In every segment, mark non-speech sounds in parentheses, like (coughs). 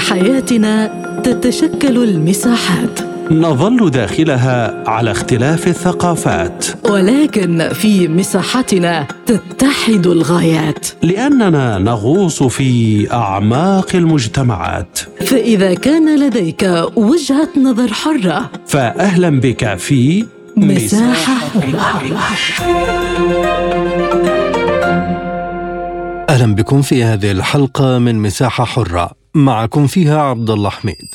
حياتنا تتشكل المساحات. نظل داخلها على اختلاف الثقافات. ولكن في مساحتنا تتحد الغايات. لأننا نغوص في أعماق المجتمعات. فإذا كان لديك وجهة نظر حرة فأهلا بك في مساحة حرة. أهلا بكم في هذه الحلقة من مساحة حرة. معكم فيها عبد الله حميد.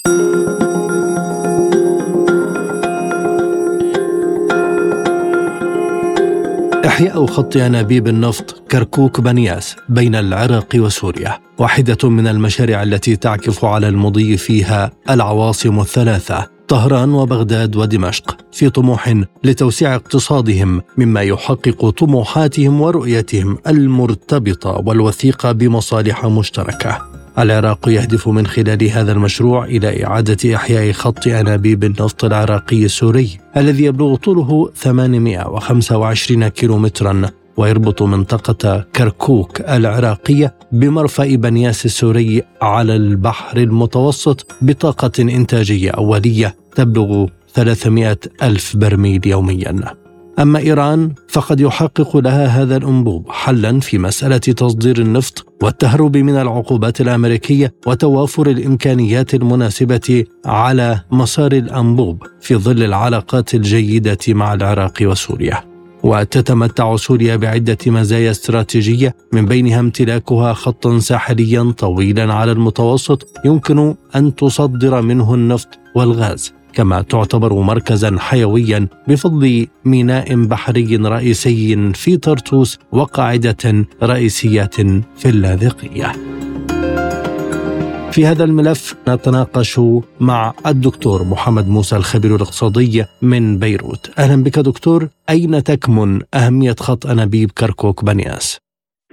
إحياء خط أنابيب النفط كركوك بنياس بين العراق وسوريا. واحدة من المشاريع التي تعكف على المضي فيها العواصم الثلاثة طهران وبغداد ودمشق في طموح لتوسيع اقتصادهم مما يحقق طموحاتهم ورؤيتهم المرتبطة والوثيقة بمصالح مشتركة. العراق يهدف من خلال هذا المشروع إلى إعادة إحياء خط أنابيب النفط العراقي السوري الذي يبلغ طوله 825 كيلومترا ويربط منطقة كركوك العراقية بمرفأ بنياس السوري على البحر المتوسط بطاقة إنتاجية أولية تبلغ 300 ألف برميل يومياً. أما إيران فقد يحقق لها هذا الأنبوب حلا في مسألة تصدير النفط والتهرب من العقوبات الأمريكية وتوافر الإمكانيات المناسبة على مسار الأنبوب في ظل العلاقات الجيدة مع العراق وسوريا. وتتمتع سوريا بعدة مزايا استراتيجية من بينها امتلاكها خطا ساحليا طويلا على المتوسط يمكن أن تصدر منه النفط والغاز كما تعتبر مركزا حيويا بفضل ميناء بحري رئيسي في طرطوس وقاعدة رئيسية في اللاذقية. في هذا الملف نتناقش مع الدكتور محمد موسى الخبير الاقتصادي من بيروت. أهلا بك دكتور، أين تكمن أهمية خط أنابيب كركوك بنياس؟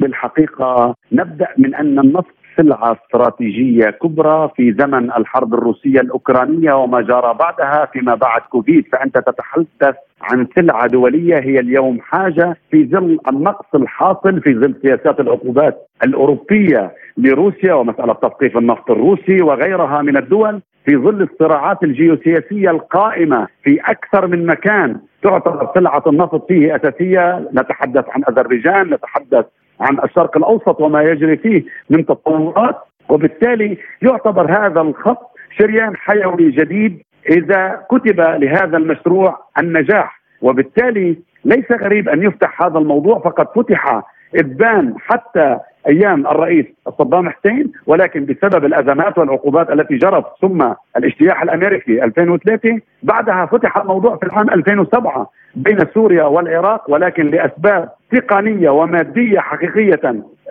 بالحقيقة نبدأ من أن النفط سلعة استراتيجية كبرى في زمن الحرب الروسية الأوكرانية وما جرى بعدها فيما بعد كوفيد. فأنت تتحدث عن سلعة دولية هي اليوم حاجة في ظل النقص الحاصل في ظل سياسات العقوبات الأوروبية لروسيا ومسألة تثقيف النفط الروسي وغيرها من الدول. في ظل الصراعات الجيوسياسية القائمة في أكثر من مكان تعتبر سلعة النفط فيه أساسية. نتحدث عن أذربيجان نتحدث عن الشرق الأوسط وما يجري فيه من تطورات وبالتالي يعتبر هذا الخط شريان حيوي جديد إذا كتب لهذا المشروع النجاح. وبالتالي ليس غريب أن يفتح هذا الموضوع فقد فتح ابان حتى أيام الرئيس صدام حسين ولكن بسبب الأزمات والعقوبات التي جرت ثم الاجتياح الأمريكي 2003 بعدها فتح الموضوع في العام 2007 بين سوريا والعراق ولكن لأسباب تقنية ومادية حقيقية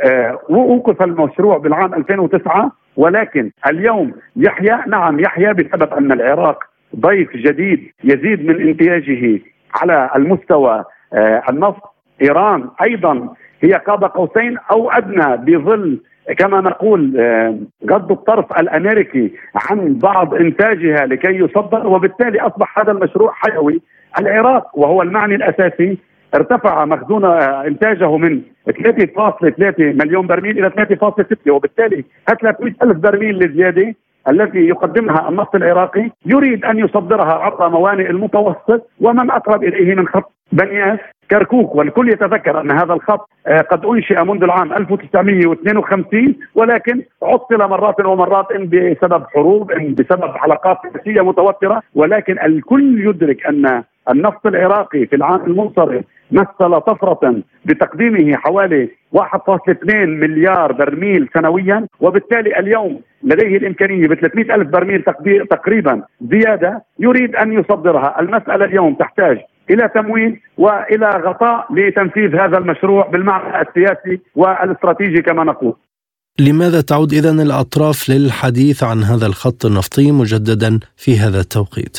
آه، وقف المشروع بالعام 2009 ولكن اليوم يحيى نعم يحيى بسبب أن العراق ضيف جديد يزيد من انتاجه على المستوى آه، النفط. إيران أيضا هي قاب قوسين أو أدنى بظل كما نقول آه، غض الطرف الأمريكي عن بعض إنتاجها لكي يصدر وبالتالي أصبح هذا المشروع حيوي. العراق وهو المعني الأساسي ارتفع مخزون آه، إنتاجه من 3.3 مليون برميل إلى 3.6 وبالتالي 300 ألف برميل الزياده التي يقدمها النفط العراقي. يريد أن يصدرها عبر موانئ المتوسط ومن أقرب إليه من خط بنياس كركوك والكل يتذكر أن هذا الخط آه، قد أنشئ منذ العام 1952 ولكن عطل مرات ومرات ان بسبب حروب ان بسبب علاقات سياسية متوترة ولكن الكل يدرك أن النفط العراقي في العام المنصرم مثل طفرة بتقديمه حوالي 1.2 مليار برميل سنويا وبالتالي اليوم لديه الإمكانية ب 300 ألف برميل تقريبا زيادة يريد أن يصدرها. المسألة اليوم تحتاج إلى تمويل وإلى غطاء لتنفيذ هذا المشروع بالمعنى السياسي والإستراتيجي كما نقول. لماذا تعود اذا الأطراف للحديث عن هذا الخط النفطي مجددا في هذا التوقيت؟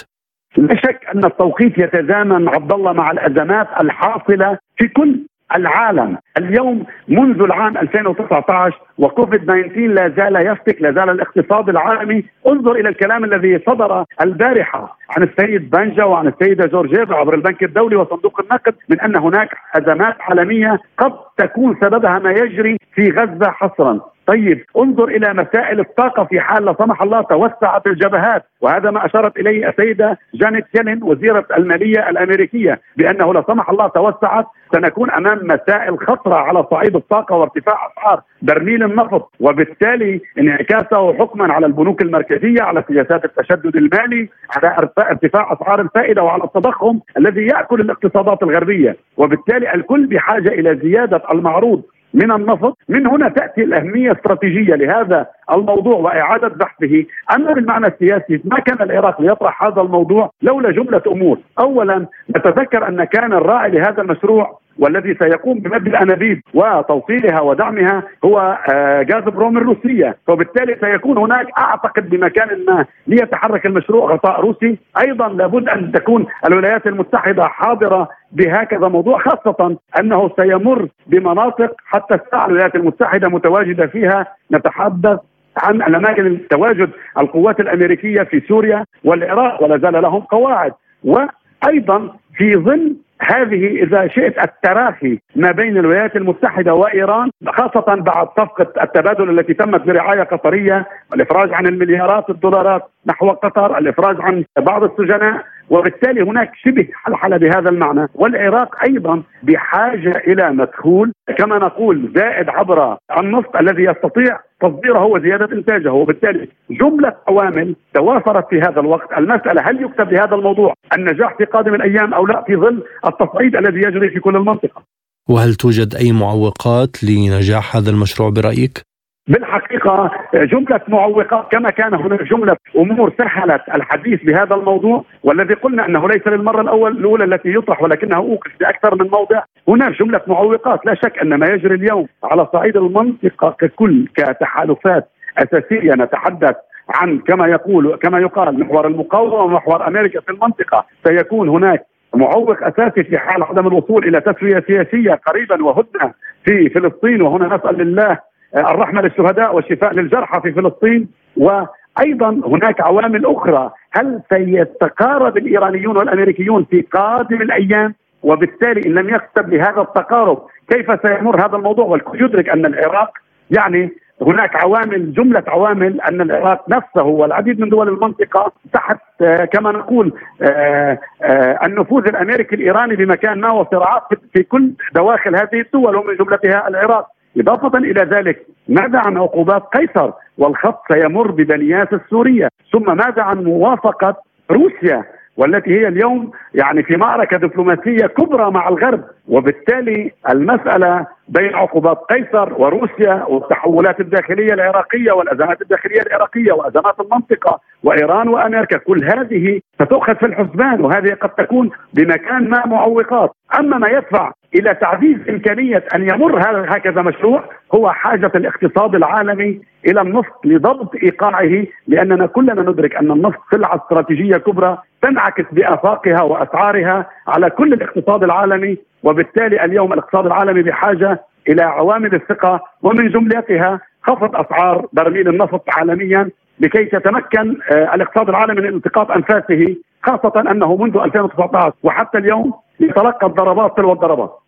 لا شك أن التوقيت يتزامن عبد الله مع الأزمات الحاصلة في كل العالم اليوم منذ العام 2019 وكوفيد 19 لا زال يفتك لا زال الاقتصاد العالمي. انظر إلى الكلام الذي صدر البارحة عن السيد بانجا وعن السيدة جورجيفا عبر البنك الدولي وصندوق النقد من أن هناك أزمات عالمية قد تكون سببها ما يجري في غزة حصرا. طيب انظر إلى مسائل الطاقة في حال لا سمح الله توسعت الجبهات. وهذا ما أشارت إليه السيدة جانيت يلين وزيرة المالية الأمريكية بأنه لا سمح الله توسعت. سنكون أمام مسائل خطرة على صعيد الطاقة وارتفاع أسعار برميل النفط. وبالتالي انعكاسه حكما على البنوك المركزية على سياسات التشدد المالي على ارتفاع أسعار الفائدة وعلى التضخم الذي يأكل الاقتصادات الغربية. وبالتالي الكل بحاجة إلى زيادة المعروض من النفط من هنا تأتي الأهمية الاستراتيجية. لهذا الموضوع وإعادة بحثه أما بالمعنى السياسي. ما كان العراق ليطرح هذا الموضوع لولا جملة أمور. أولا نتذكر أن كان الراعي لهذا المشروع والذي سيقوم بمد الأنابيب وتوصيلها ودعمها هو آه، بروم الروسية، وبالتالي سيكون هناك أعتقد بمكان ما ليتحرك المشروع غطاء روسي، أيضا لابد أن تكون الولايات المتحدة حاضرة بهكذا موضوع خاصة أنه سيمر بمناطق حتى الساعة الولايات المتحدة متواجدة فيها. نتحدث عن الأماكن تواجد القوات الأمريكية في سوريا والعراق ولا زال لهم قواعد. وأيضا في ظل هذه إذا شئت التراخي ما بين الولايات المتحدة وإيران خاصة بعد صفقة التبادل التي تمت برعاية قطرية الإفراج عن المليارات الدولارات نحو قطر الإفراج عن بعض السجناء. وبالتالي هناك شبه حلحلة بهذا المعنى. والعراق أيضا بحاجة إلى مدخول كما نقول زائد عبر النفط الذي يستطيع تصديره وزيادة إنتاجه. وبالتالي جملة عوامل توافرت في هذا الوقت. المسألة هل يكتب لهذا الموضوع النجاح في قادم الأيام أو لا في ظل التصعيد الذي يجري في كل المنطقة؟ وهل توجد أي معوقات لنجاح هذا المشروع برأيك؟ بالحقيقة جملة معوقات كما كان هناك جملة أمور سهلت الحديث بهذا الموضوع والذي قلنا أنه ليس للمرة الأول الأولى التي يطرح ولكنه أوقف بأكثر من موضع. هناك جملة معوقات لا شك أن ما يجري اليوم على صعيد المنطقة ككل كتحالفات أساسية نتحدث عن كما يقول كما يقال محور المقاومة ومحور أمريكا في المنطقة سيكون هناك معوق أساسي في حال عدم الوصول إلى تسوية سياسية قريبا وهدنه في فلسطين وهنا نسأل الله الرحمة للشهداء والشفاء للجرحى في فلسطين وأيضا هناك عوامل أخرى. هل سيتقارب الإيرانيون والأمريكيون في قادم الأيام؟ وبالتالي إن لم يكتب لهذا التقارب كيف سيمر هذا الموضوع؟ والكل يدرك أن العراق يعني هناك عوامل جملة عوامل أن العراق نفسه والعديد من دول المنطقة تحت آه، كما نقول آه، آه، النفوذ الأمريكي الإيراني بمكان ما وصراعات في كل دواخل هذه الدول ومن جملتها العراق. إضافة إلى ذلك ماذا عن عقوبات قيصر والخط سيمر ببنياس السورية؟ ثم ماذا عن موافقة روسيا والتي هي اليوم يعني في معركة دبلوماسية كبرى مع الغرب؟ وبالتالي المسألة بين عقوبات قيصر وروسيا والتحولات الداخلية العراقية والأزمات الداخلية العراقية وأزمات المنطقة وإيران وأمريكا كل هذه ستؤخذ في الحسبان وهذه قد تكون بمكان ما معوقات. أما ما يدفع إلى تعزيز إمكانية أن يمر هكذا مشروع هو حاجة الاقتصاد العالمي إلى النفط لضبط إيقاعه لأننا كلنا ندرك أن النفط سلعة استراتيجية كبرى تنعكس بآفاقها وأسعارها على كل الاقتصاد العالمي وبالتالي اليوم الاقتصاد العالمي بحاجة إلى عوامل الثقة ومن جملتها خفض أسعار برميل النفط عالميا لكي تتمكن آه، الاقتصاد العالمي من التقاط أنفاسه خاصة أنه منذ 2019 وحتى اليوم يتلقى الضربات تلو الضربات.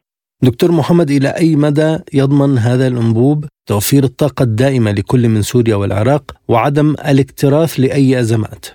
دكتور محمد إلى أي مدى يضمن هذا الأنبوب توفير الطاقة الدائمة لكل من سوريا والعراق وعدم الاكتراث لأي أزمات؟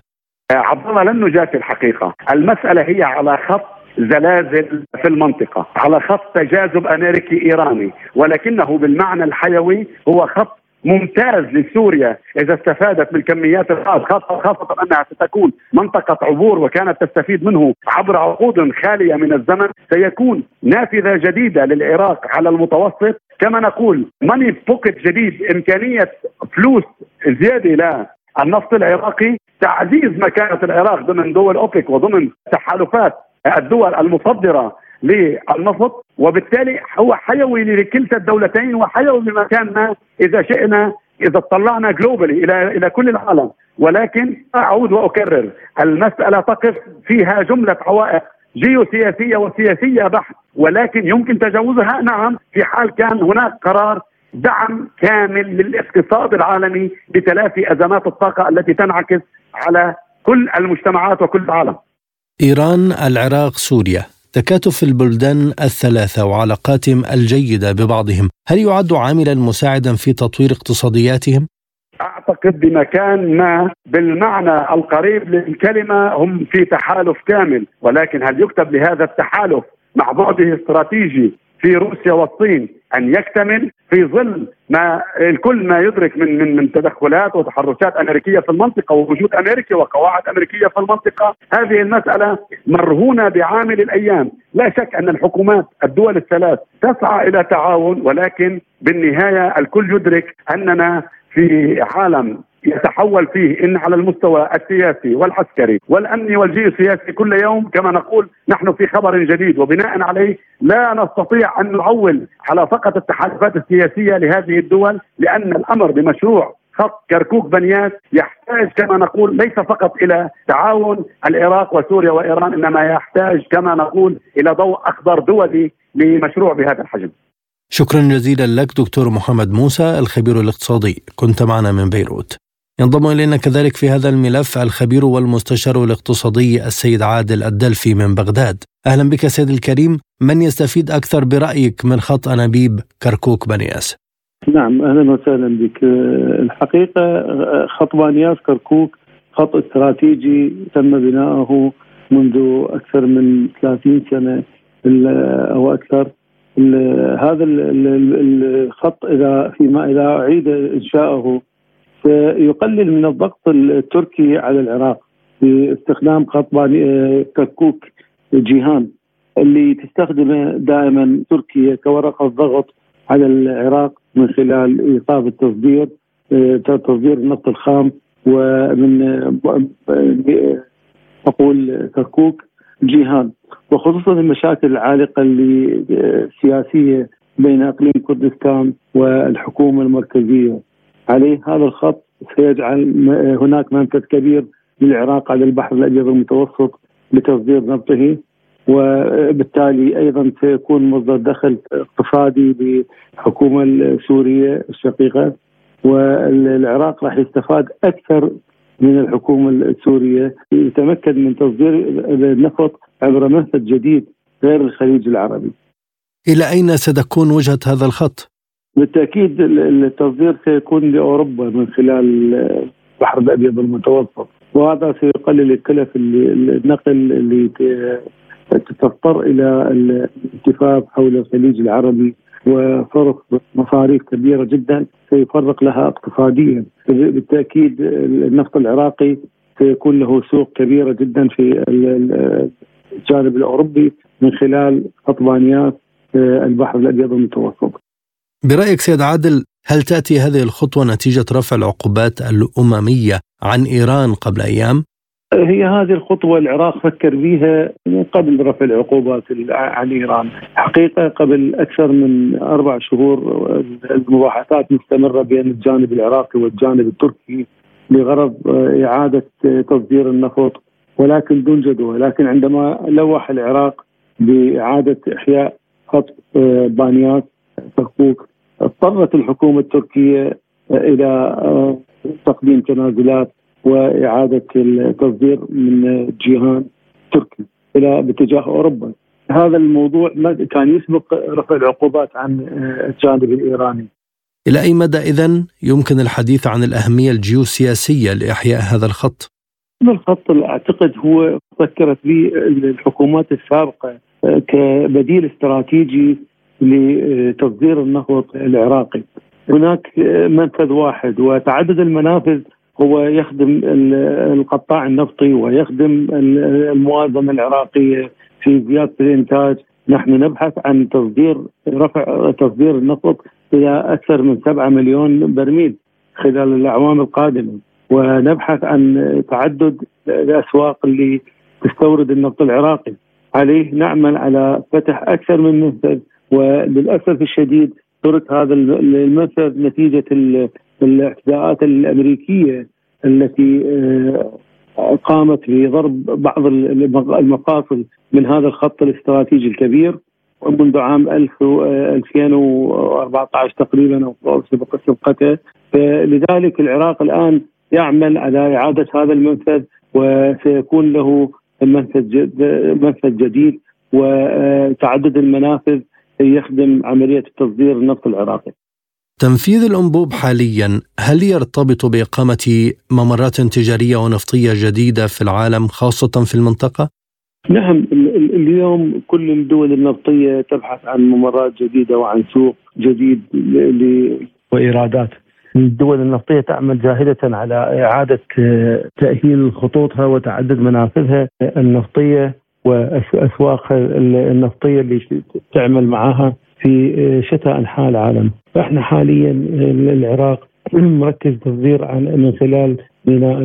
عبد الله لن نجافي الحقيقة، المسألة هي على خط زلازل في المنطقة على خط تجاذب أمريكي إيراني ولكنه بالمعنى الحيوي هو خط ممتاز لسوريا إذا استفادت من كميات الغاز خاصه خاصة أنها ستكون منطقة عبور وكانت تستفيد منه عبر عقود خالية من الزمن سيكون نافذة جديدة للعراق على المتوسط. كما نقول ماني بوكيت جديد إمكانية فلوس زيادة للنفط العراقي تعزيز مكانة العراق ضمن دول أوبك وضمن تحالفات الدول المصدرة. للنفط وبالتالي هو حيوي لكلتا الدولتين وحيوي بمكان ما إذا شئنا إذا اطلعنا جلوبالي إلى إلى كل العالم. ولكن أعود وأكرر المسألة تقف فيها جملة عوائق جيوسياسية وسياسية بحت. ولكن يمكن تجاوزها؟ نعم في حال كان هناك قرار دعم كامل للاقتصاد العالمي لتلافي أزمات الطاقة التي تنعكس على كل المجتمعات وكل العالم. إيران، العراق، سوريا. تكاتف البلدان الثلاثة وعلاقاتهم الجيدة ببعضهم هل يعد عاملا مساعدا في تطوير اقتصادياتهم؟ أعتقد بمكان ما بالمعنى القريب للكلمة هم في تحالف كامل ولكن هل يكتب لهذا التحالف مع بعده الاستراتيجي في روسيا والصين أن يكتمل في ظل ما الكل ما يدرك من من من تدخلات وتحركات أمريكية في المنطقة ووجود امريكي وقواعد أمريكية في المنطقة، هذه المسألة مرهونة بعامل الأيام، لا شك أن الحكومات الدول الثلاث تسعى إلى تعاون ولكن بالنهاية الكل يدرك أننا في عالم يتحول فيه إن على المستوى السياسي والعسكري والأمني والجيوسياسي كل يوم كما نقول نحن في خبر جديد وبناء عليه لا نستطيع أن نعول على فقط التحالفات السياسية لهذه الدول لأن الأمر بمشروع خط كركوك بنياس يحتاج كما نقول ليس فقط إلى تعاون العراق وسوريا وإيران إنما يحتاج كما نقول إلى ضوء اخضر دولي لمشروع بهذا الحجم. شكرا جزيلا لك دكتور محمد موسى الخبير الاقتصادي كنت معنا من بيروت. ينضم إلينا كذلك في هذا الملف الخبير والمستشار الاقتصادي السيد عادل الدلفي من بغداد. أهلا بك سيد الكريم، من يستفيد أكثر برأيك من خط أنابيب كركوك بنياس؟ نعم أهلا وسهلا بك. الحقيقة خط بنياس كركوك خط استراتيجي تم بناؤه منذ أكثر من 30 سنة أو أكثر هذا الخط اذا فيما إذا أعيد إنشاؤه سيقلل من الضغط التركي على العراق باستخدام خط آه، كركوك جيهان اللي تستخدمه دائما تركيا كورقة ضغط على العراق من خلال ايقاف التصدير آه، تصدير النفط الخام ومن آه، أقول كركوك جيهان. وخصوصا المشاكل العالقة اللي السياسيه بين أقليم كردستان والحكومة المركزية. عليه هذا الخط سيجعل هناك منفذ كبير للعراق على البحر الأبيض المتوسط لتصدير نفطه وبالتالي أيضا سيكون مصدر دخل اقتصادي للحكومه السورية الشقيقة والعراق راح يستفاد أكثر من الحكومة السورية يتمكن من تصدير النفط عبر منفذ جديد غير الخليج العربي. إلى أين ستكون وجهة هذا الخط؟ بالتأكيد التصدير سيكون لأوروبا من خلال البحر الأبيض المتوسط. وهذا سيقلل الكلف النقل اللي تضطر إلى الالتفاف حول الخليج العربي. وصرف مصاريف كبيرة جدا سيفرق لها اقتصاديا. بالتأكيد النفط العراقي سيكون له سوق كبيرة جدا في الجانب الأوروبي من خلال خطبانيات آه، البحر الأبيض المتوسط. برأيك سيد عادل هل تأتي هذه الخطوة نتيجة رفع العقوبات الأممية عن إيران قبل أيام؟ هي هذه الخطوة العراق فكر بها من قبل رفع العقوبات عن إيران حقيقة قبل أكثر من أربع شهور المباحثات مستمرة بين الجانب العراقي والجانب التركي بغرض إعادة تصدير النفط ولكن دون جدوى لكن عندما لوح العراق بإعادة إحياء خط بانيات كركوك اضطرت الحكومة التركية إلى تقديم تنازلات وإعادة التصدير من جيهان تركي إلى باتجاه أوروبا. هذا الموضوع كان يسبق رفع العقوبات عن الجانب الإيراني. إلى أي مدى اذا يمكن الحديث عن الأهمية الجيوسياسية لإحياء هذا الخط؟ الخط أعتقد هو فكرت به الحكومات السابقة آه، كبديل استراتيجي لتصدير النفط العراقي. هناك منفذ واحد وتعدد المنافذ هو يخدم القطاع النفطي ويخدم الموازنة العراقية في زيادة الإنتاج. نحن نبحث عن تصدير رفع تصدير النفط إلى أكثر من 7 مليون برميل خلال الأعوام القادمة. ونبحث عن تعدد الأسواق اللي تستورد النفط العراقي. عليه نعمل على فتح أكثر من منفذ وللأسف الشديد ترك هذا المنفذ نتيجة الاعتداءات الأمريكية التي آه، قامت بضرب بعض المقاصد من هذا الخط الاستراتيجي الكبير منذ عام 2014 تقريبا أو سبقته. فلذلك العراق الآن يعمل على إعادة هذا المنفذ وسيكون له منفذ منفذ جديد وتعدد المنافذ يخدم عملية تصدير النفط العراقي. تنفيذ الأنبوب حاليا هل يرتبط بإقامة ممرات تجارية ونفطية جديدة في العالم خاصة في المنطقة؟ نعم اليوم كل الدول النفطية تبحث عن ممرات جديدة وعن سوق جديد وإيرادات الدول النفطية تعمل جاهدة على إعادة تأهيل خطوطها وتعدد منافذها النفطية وأسواق النفطية اللي تعمل معها في شتى أنحاء العالم. فإحنا حاليا العراق (clears throat) مركز تصدير عن من خلال ميناء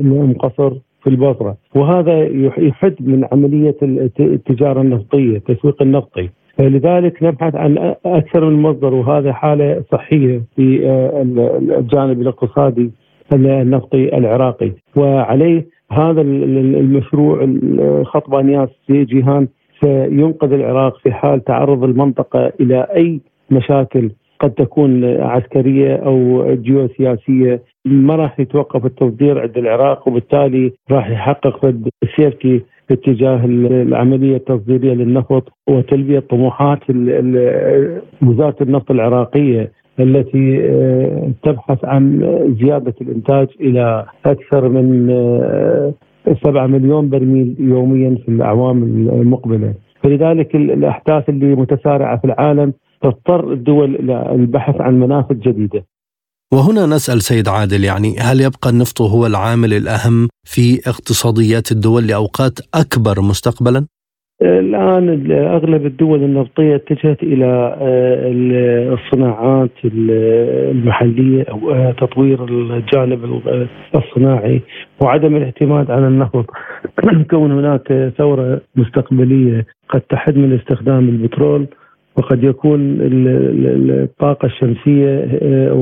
ام قصر في البصرة. وهذا يحد من عملية التجارة النفطية التسويق النفطي. لذلك نبحث عن أكثر من مصدر وهذا حالة صحيه في آه، الجانب الاقتصادي النفطي العراقي. وعليه هذا المشروع خط بانياس في جيهان سينقذ العراق في حال تعرض المنطقة إلى أي مشاكل قد تكون عسكرية أو جيوسياسية. ما راح يتوقف التصدير عند العراق وبالتالي راح يحقق السيفتي اتجاه العملية التصديرية للنفط وتلبية طموحات وزارة النفط العراقية. التي آه، تبحث عن زيادة الإنتاج إلى أكثر من 7 آه، مليون برميل يوميا في الأعوام المقبلة فلذلك الأحداث اللي متسارعة في العالم تضطر الدول إلى البحث عن منافذ جديدة وهنا نسأل سيد عادل يعني هل يبقى النفط هو العامل الأهم في اقتصاديات الدول لأوقات أكبر مستقبلا؟ الآن أغلب الدول النفطية اتجهت إلى آه، الصناعات المحلية أو آه، تطوير الجانب الصناعي وعدم الاعتماد على النفط. (coughs) كون هناك ثورة مستقبلية قد تحد من استخدام البترول وقد يكون الطاقة الشمسية آه،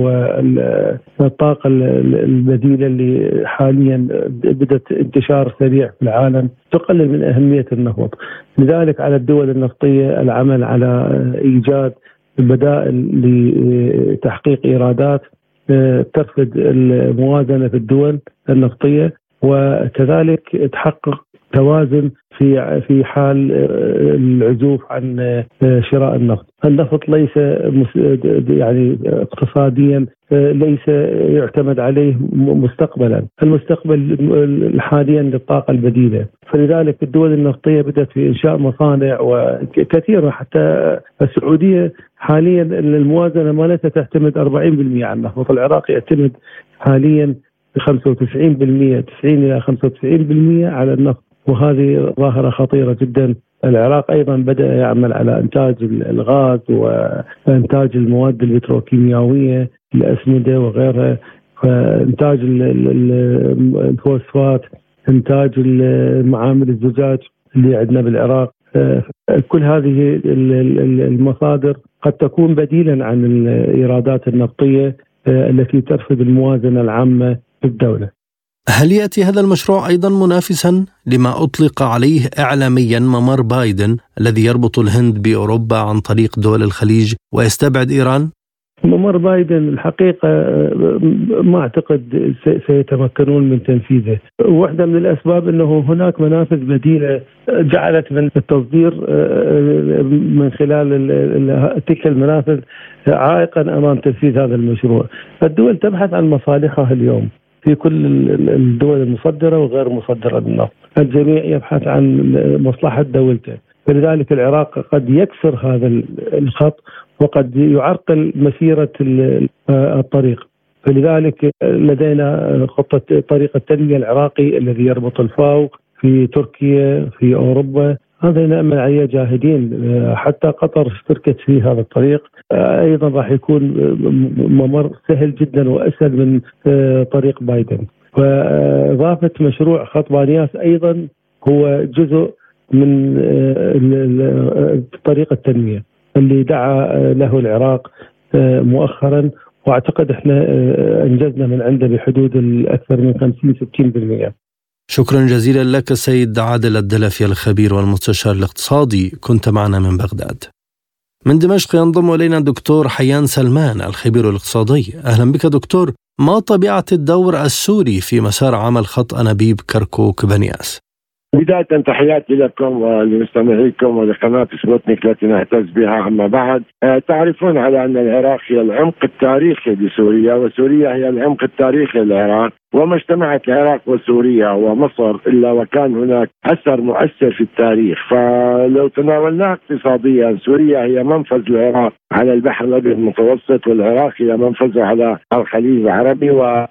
والطاقة البديلة اللي حاليا بدأت انتشار سريع في العالم تقلل من أهمية النفط لذلك على الدول النفطية العمل على إيجاد بدائل لتحقيق إيرادات آه، ترفد الموازنة في الدول النفطية وكذلك تحقق توازن في في حال آه، العزوف عن آه، شراء النفط، النفط ليس يعني اقتصاديا آه، ليس يعتمد عليه مستقبلا، المستقبل حاليا للطاقة البديلة، فلذلك الدول النفطية بدأت في إنشاء مصانع وكثيره حتى السعودية حاليا الموازنة مالتها تعتمد 40% على النفط، العراق يعتمد حاليا ب 95% 90 إلى 95% على النفط. وهذه ظاهرة خطيرة جدا. العراق أيضا بدأ يعمل على إنتاج الغاز وإنتاج المواد البتروكيميائية الأسمدة وغيرها. فإنتاج الفوسفات إنتاج معامل الزجاج اللي عندنا بالعراق. كل هذه المصادر قد تكون بديلا عن الإيرادات النفطية التي ترفض الموازنة العامة في الدولة. هل يأتي هذا المشروع أيضا منافسا لما أطلق عليه اعلاميا ممر بايدن الذي يربط الهند بأوروبا عن طريق دول الخليج ويستبعد إيران؟ ممر بايدن الحقيقة ما أعتقد سيتمكنون من تنفيذه، واحدة من الأسباب إنه هناك منافذ بديلة جعلت من التصدير من خلال تلك المنافذ عائقا أمام تنفيذ هذا المشروع، الدول تبحث عن مصالحها اليوم، في كل الدول المصدرة وغير مصدرة للنفط، الجميع يبحث عن مصلحة دولته، فلذلك العراق قد يكسر هذا الخط وقد يعرقل مسيرة الطريق. فلذلك لدينا خطه طريق التنمية العراقي الذي يربط الفاو في تركيا في أوروبا هذا نعمل عليه جاهدين حتى قطر اشتركت في هذا الطريق. أيضا راح يكون ممر سهل جدا وأسهل من طريق بايدن. وإضافة مشروع خط بانياس أيضا هو جزء من طريق التنمية اللي دعا له العراق مؤخرا. وأعتقد إحنا أنجزنا من عنده بحدود الاكثر من 50 60% شكرا جزيلا لك سيد عادل الدلفي الخبير والمستشار الاقتصادي. كنت معنا من بغداد. من دمشق ينضم إلينا الدكتور حيان سلمان الخبير الاقتصادي. أهلا بك دكتور. ما طبيعة الدور السوري في مسار عمل خط أنابيب كركوك بانياس؟ بداية تحياتي لكم ولمستمعيكم ولقناة سبوتنيك التي نعتز بها أما بعد. آه، تعرفون على أن العراق هي العمق التاريخي لسوريا وسوريا هي العمق التاريخي للعراق. وما اجتمعت العراق وسوريا ومصر إلا وكان هناك أثر مؤثر في التاريخ. فلو تناولناها اقتصاديا سوريا هي منفذ العراق على البحر الأبيض المتوسط والعراق هي منفذه على الخليج العربي و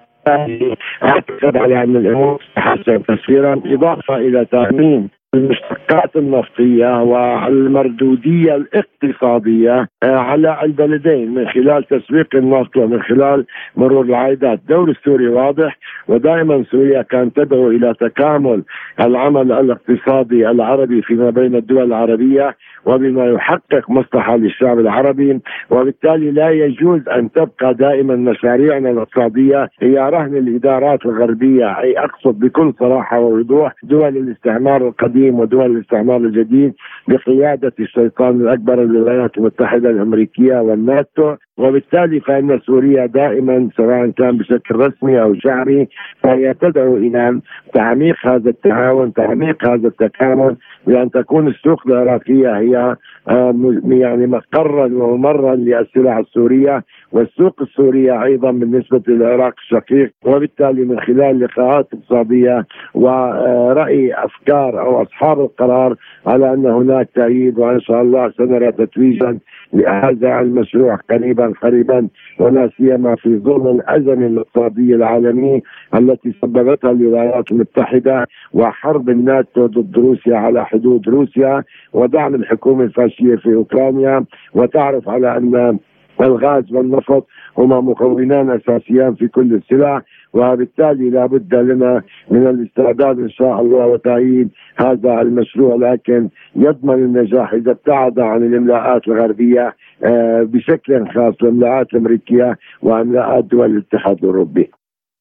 اعتقد على ان الأمور تحسن كثيرا إضافة إلى تأمين المشتقات النفطية والمردودية الاقتصادية آه، على البلدين من خلال تسويق النفط ومن خلال مرور العائدات. دور السوري واضح ودائما سوريا كانت تدعو إلى تكامل العمل الاقتصادي العربي فيما بين الدول العربية وبما يحقق مصلحة للشعب العربي وبالتالي لا يجوز أن تبقى دائما مشاريعنا الاقتصادية هي رهن الإدارات الغربية. أي أقصد بكل صراحة ووضوح دول الاستعمار القديم ودول الاستعمار الجديد بقيادة الشيطان الأكبر الولايات المتحدة الأمريكية والناتو. وبالتالي فإن سوريا دائما سواء كان بشكل رسمي أو شعبي فهي تدعو إلى تعميق هذا التعاون تعميق هذا التكامل بأن تكون السوق العراقية هي آه، يعني مقرا وممرا للسلع السورية والسوق السورية أيضا بالنسبة للعراق الشقيق وبالتالي من خلال لقاءات اقتصادية ورأي أفكار أو أصحاب القرار على أن هناك تأييد وإن شاء الله سنرى تتويجا لهذا المشروع قريبا قريبا ولا سيما في ظل الأزمة الاقتصادية العالمية التي سببتها الولايات المتحدة وحرب الناتو ضد روسيا على حدود روسيا ودعم الحكومة الفاشية في أوكرانيا وتعرف على أن الغاز والنفط هما مكونان أساسيان في كل السلع وبالتالي لابد لنا من الاستعداد إن شاء الله وتأييد هذا المشروع لكن يضمن النجاح إذا ابتعد عن الإملاءات الغربية آه، بشكل خاص الإملاءات الأمريكية وإملاءات دول الاتحاد الأوروبي.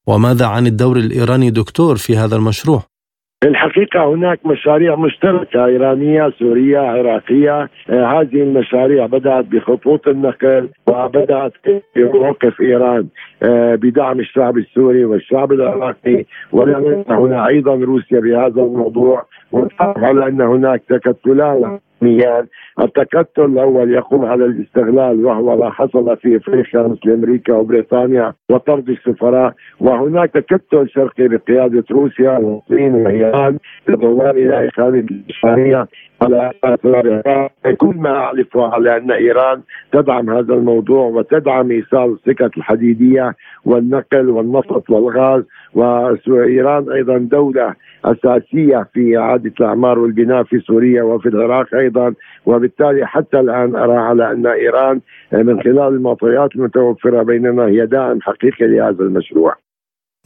وماذا عن الدور الإيراني دكتور في هذا المشروع؟ الحقيقة هناك مشاريع مشتركة إيرانية سورية عراقية. آه هذه المشاريع بدأت بخطوط النقل وبدأت بموقف إيران آه بدعم الشعب السوري والشعب العراقي. ولم هنا أيضا روسيا بهذا الموضوع ونتعرف على أن هناك تكتلات مياه التكتل الأول يقوم على الاستغلال وهو ما حصل في أفريقيا مثل أمريكا وبريطانيا وطرد السفراء. وهناك تكتل شرقي بقيادة روسيا والصين وايران للضمان إلى اخراج الاشاريه على كل ما أعرفه على أن إيران تدعم هذا الموضوع وتدعم إيصال السكك الحديدية والنقل والنفط والغاز. وإيران أيضا دولة أساسية في إعادة الأعمار والبناء في سوريا وفي العراق أيضا وبالتالي حتى الآن أرى على أن إيران من خلال المعطيات المتوفرة بيننا هي داعم حقيقي لهذا المشروع.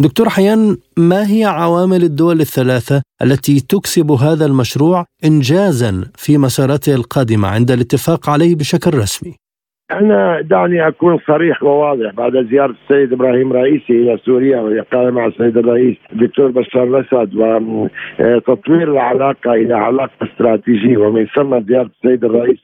دكتور حيان ما هي عوامل الدول الثلاثة التي تكسب هذا المشروع إنجازا في مسارته القادمة عند الاتفاق عليه بشكل رسمي؟ أنا دعني أكون صريح وواضح بعد زيارة السيد إبراهيم رئيسي إلى سوريا والإقامة مع السيد الرئيس الدكتور بشار الأسد وتطوير العلاقة إلى علاقة استراتيجية ومن ثم زيارة السيد الرئيس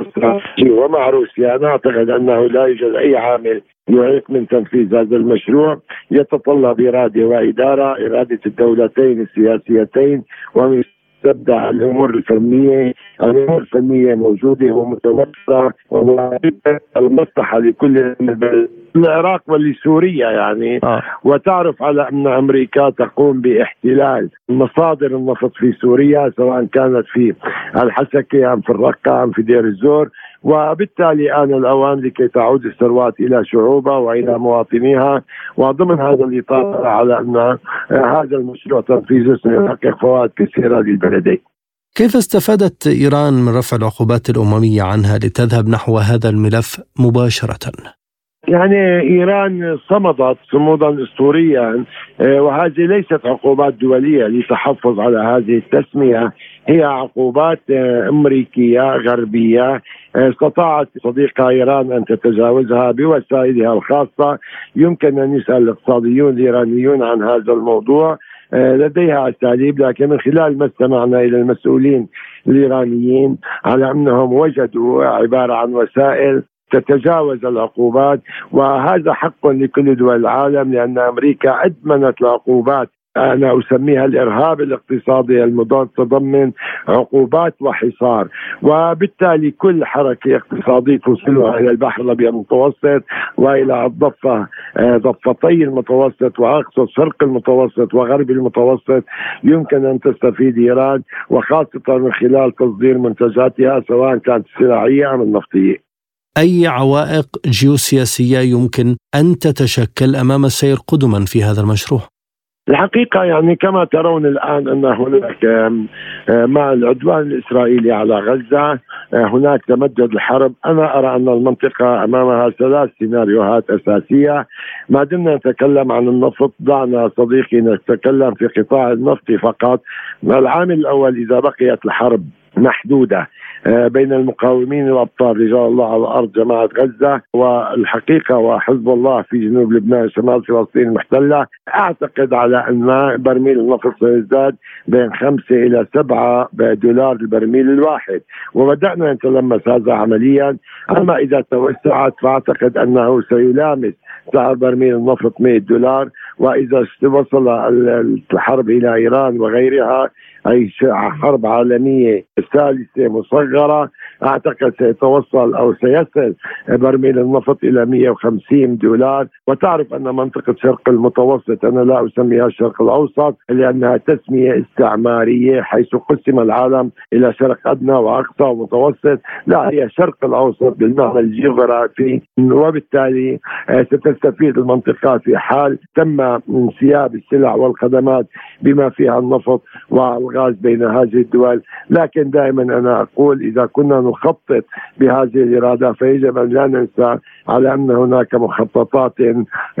استراتيجي ومع روسيا. أنا أعتقد أنه لا يوجد أي عامل يعيق من تنفيذ هذا المشروع. يتطلب إرادة وإدارة إرادة الدولتين السياسيتين ومن تبدأ الأمور الفنية، الأمور الفنية موجودة ومتوفرة المصلحة لكل العراق ولسوريا يعني. آه. وتعرف على أن أمريكا تقوم باحتلال مصادر النفط في سوريا سواء كانت في الحسكة أم في الرقة أم في دير الزور. وبالتالي آن الأوان لكي تعود الثروات إلى شعوبها وإلى مواطنيها وضمن هذا الإطار على أن هذا المشروع تنفيذه سيحقق فوائد كثيرة للبلدين كيف استفادت إيران من رفع العقوبات الأممية عنها لتذهب نحو هذا الملف مباشرة؟ يعني إيران صمدت صمودا أسطوريا آه، وهذه ليست عقوبات دولية لتحفظ على هذه التسمية. هي عقوبات آه، أمريكية غربية. آه، استطاعت صديقة إيران أن تتجاوزها بوسائلها الخاصة. يمكن أن يسأل الاقتصاديون الإيرانيون عن هذا الموضوع. لديها أساليب لكن من خلال ما استمعنا إلى المسؤولين الإيرانيين على أنهم وجدوا عبارة عن وسائل تتجاوز العقوبات وهذا حق لكل دول العالم لأن أمريكا أدمنت العقوبات. أنا أسميها الإرهاب الاقتصادي المتضمن عقوبات وحصار. وبالتالي كل حركة اقتصادية توصلها إلى البحر الأبيض المتوسط وإلى الضفة آه، ضفتي المتوسط واقصد شرق المتوسط وغرب المتوسط. يمكن أن تستفيد إيران وخاصة من خلال تصدير منتجاتها سواء كانت الزراعيه أم النفطيه. أي عوائق جيوسياسية يمكن أن تتشكل أمام السير قدما في هذا المشروع؟ الحقيقة يعني كما ترون الآن أن هناك مع العدوان الإسرائيلي على غزة آه، هناك تمدد الحرب. أنا أرى أن المنطقة أمامها ثلاث سيناريوهات أساسية. ما دمنا نتكلم عن النفط. دعنا صديقي نتكلم في قطاع النفط فقط. العامل الأول إذا بقيت الحرب محدودة بين المقاومين الابطال رجال الله على الأرض جماعة غزة والحقيقة وحزب الله في جنوب لبنان شمال فلسطين المحتله أعتقد على أن برميل النفط سيزداد بين خمسة إلى سبعة دولار البرميل الواحد. وبدأنا نتلمس هذا عمليا. أما إذا توسعت فأعتقد أنه سيلامس سعر برميل النفط 100 دولار. وإذا وصل الحرب إلى إيران وغيرها أي حرب عالمية ثالثة مصغرة. أعتقد سيتوصل أو سيصل برميل النفط إلى 150 دولار. وتعرف أن منطقة شرق المتوسط أنا لا أسميها الشرق الأوسط لأنها تسمية استعمارية حيث قسم العالم إلى شرق أدنى وأقصى ومتوسط. لا هي شرق الأوسط بالمعنى الجغرافي. وبالتالي آه، ستستفيد المنطقة في حال تم انسياب السلع والخدمات بما فيها النفط والغاز بين هذه الدول لكن دائما أنا أقول إذا كنا نخطط بهذه الإرادة فيجب أن لا ننسى على أن هناك مخططات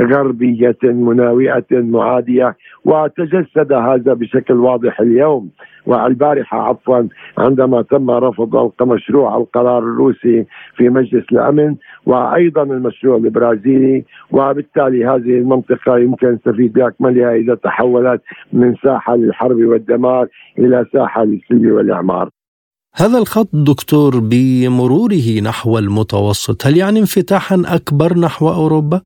غربية مناوئة معادية وتجسد هذا بشكل واضح اليوم. والبارحة عفوا عندما تم رفض مشروع القرار الروسي في مجلس الأمن وأيضا المشروع البرازيلي وبالتالي هذه المنطقة يمكن تستفيد بأكملها إذا تحولت من ساحة للحرب والدمار إلى ساحة للسلم والإعمار هذا الخط دكتور بمروره نحو المتوسط هل يعني انفتاحا أكبر نحو أوروبا؟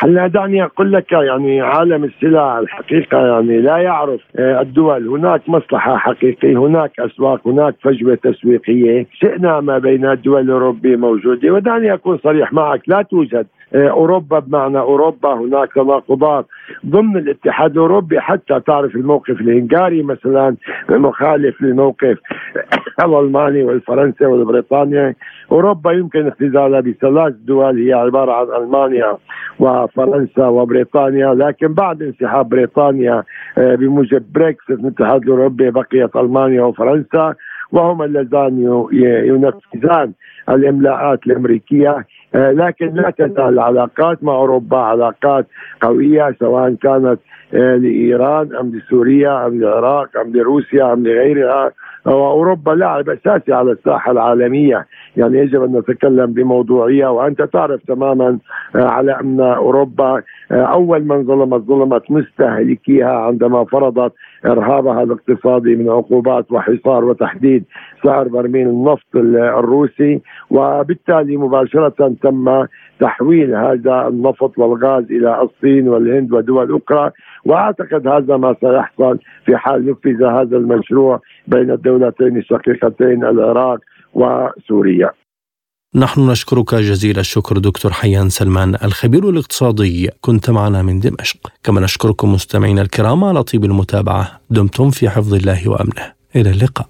هلا دعني أقول لك يعني عالم السلع الحقيقة يعني لا يعرف آه، الدول. هناك مصلحة حقيقية هناك أسواق هناك فجوة تسويقية. شئنا ما بين الدول الأوروبية موجودة. ودعني أكون صريح معك لا توجد أوروبا بمعنى أوروبا هناك تناقضات ضمن الاتحاد الأوروبي حتى تعرف الموقف الهنغاري مثلا مخالف للموقف (coughs) الألماني والفرنسي والبريطاني. أوروبا يمكن اختزالها بثلاث دول هي عبارة عن ألمانيا وفرنسا وبريطانيا لكن بعد انسحاب بريطانيا آه، بموجب بريكست من الاتحاد الأوروبي بقيت ألمانيا وفرنسا وهما اللذان ينفذان الإملاءات الأمريكية. لكن لا تزال العلاقات مع أوروبا علاقات قوية سواء كانت آه، لإيران أم لسوريا أم للعراق أم لروسيا أم لغيرها. وأوروبا لاعب أساسي على الساحة العالمية. يعني يجب أن نتكلم بموضوعية وأنت تعرف تماما آه، على أن أوروبا أول من ظلمت ظلمت مستهلكيها عندما فرضت إرهابها الاقتصادي من عقوبات وحصار وتحديد سعر برميل النفط الروسي. وبالتالي مباشرة تم تحويل هذا النفط والغاز إلى الصين والهند ودول أخرى. وأعتقد هذا ما سيحصل في حال نفذ هذا المشروع بين الدولتين الشقيقتين العراق وسوريا. نحن نشكرك جزيل الشكر دكتور حيان سلمان الخبير الاقتصادي. كنت معنا من دمشق. كما نشكركم مستمعينا الكرام على طيب المتابعة. دمتم في حفظ الله وأمنه. إلى اللقاء.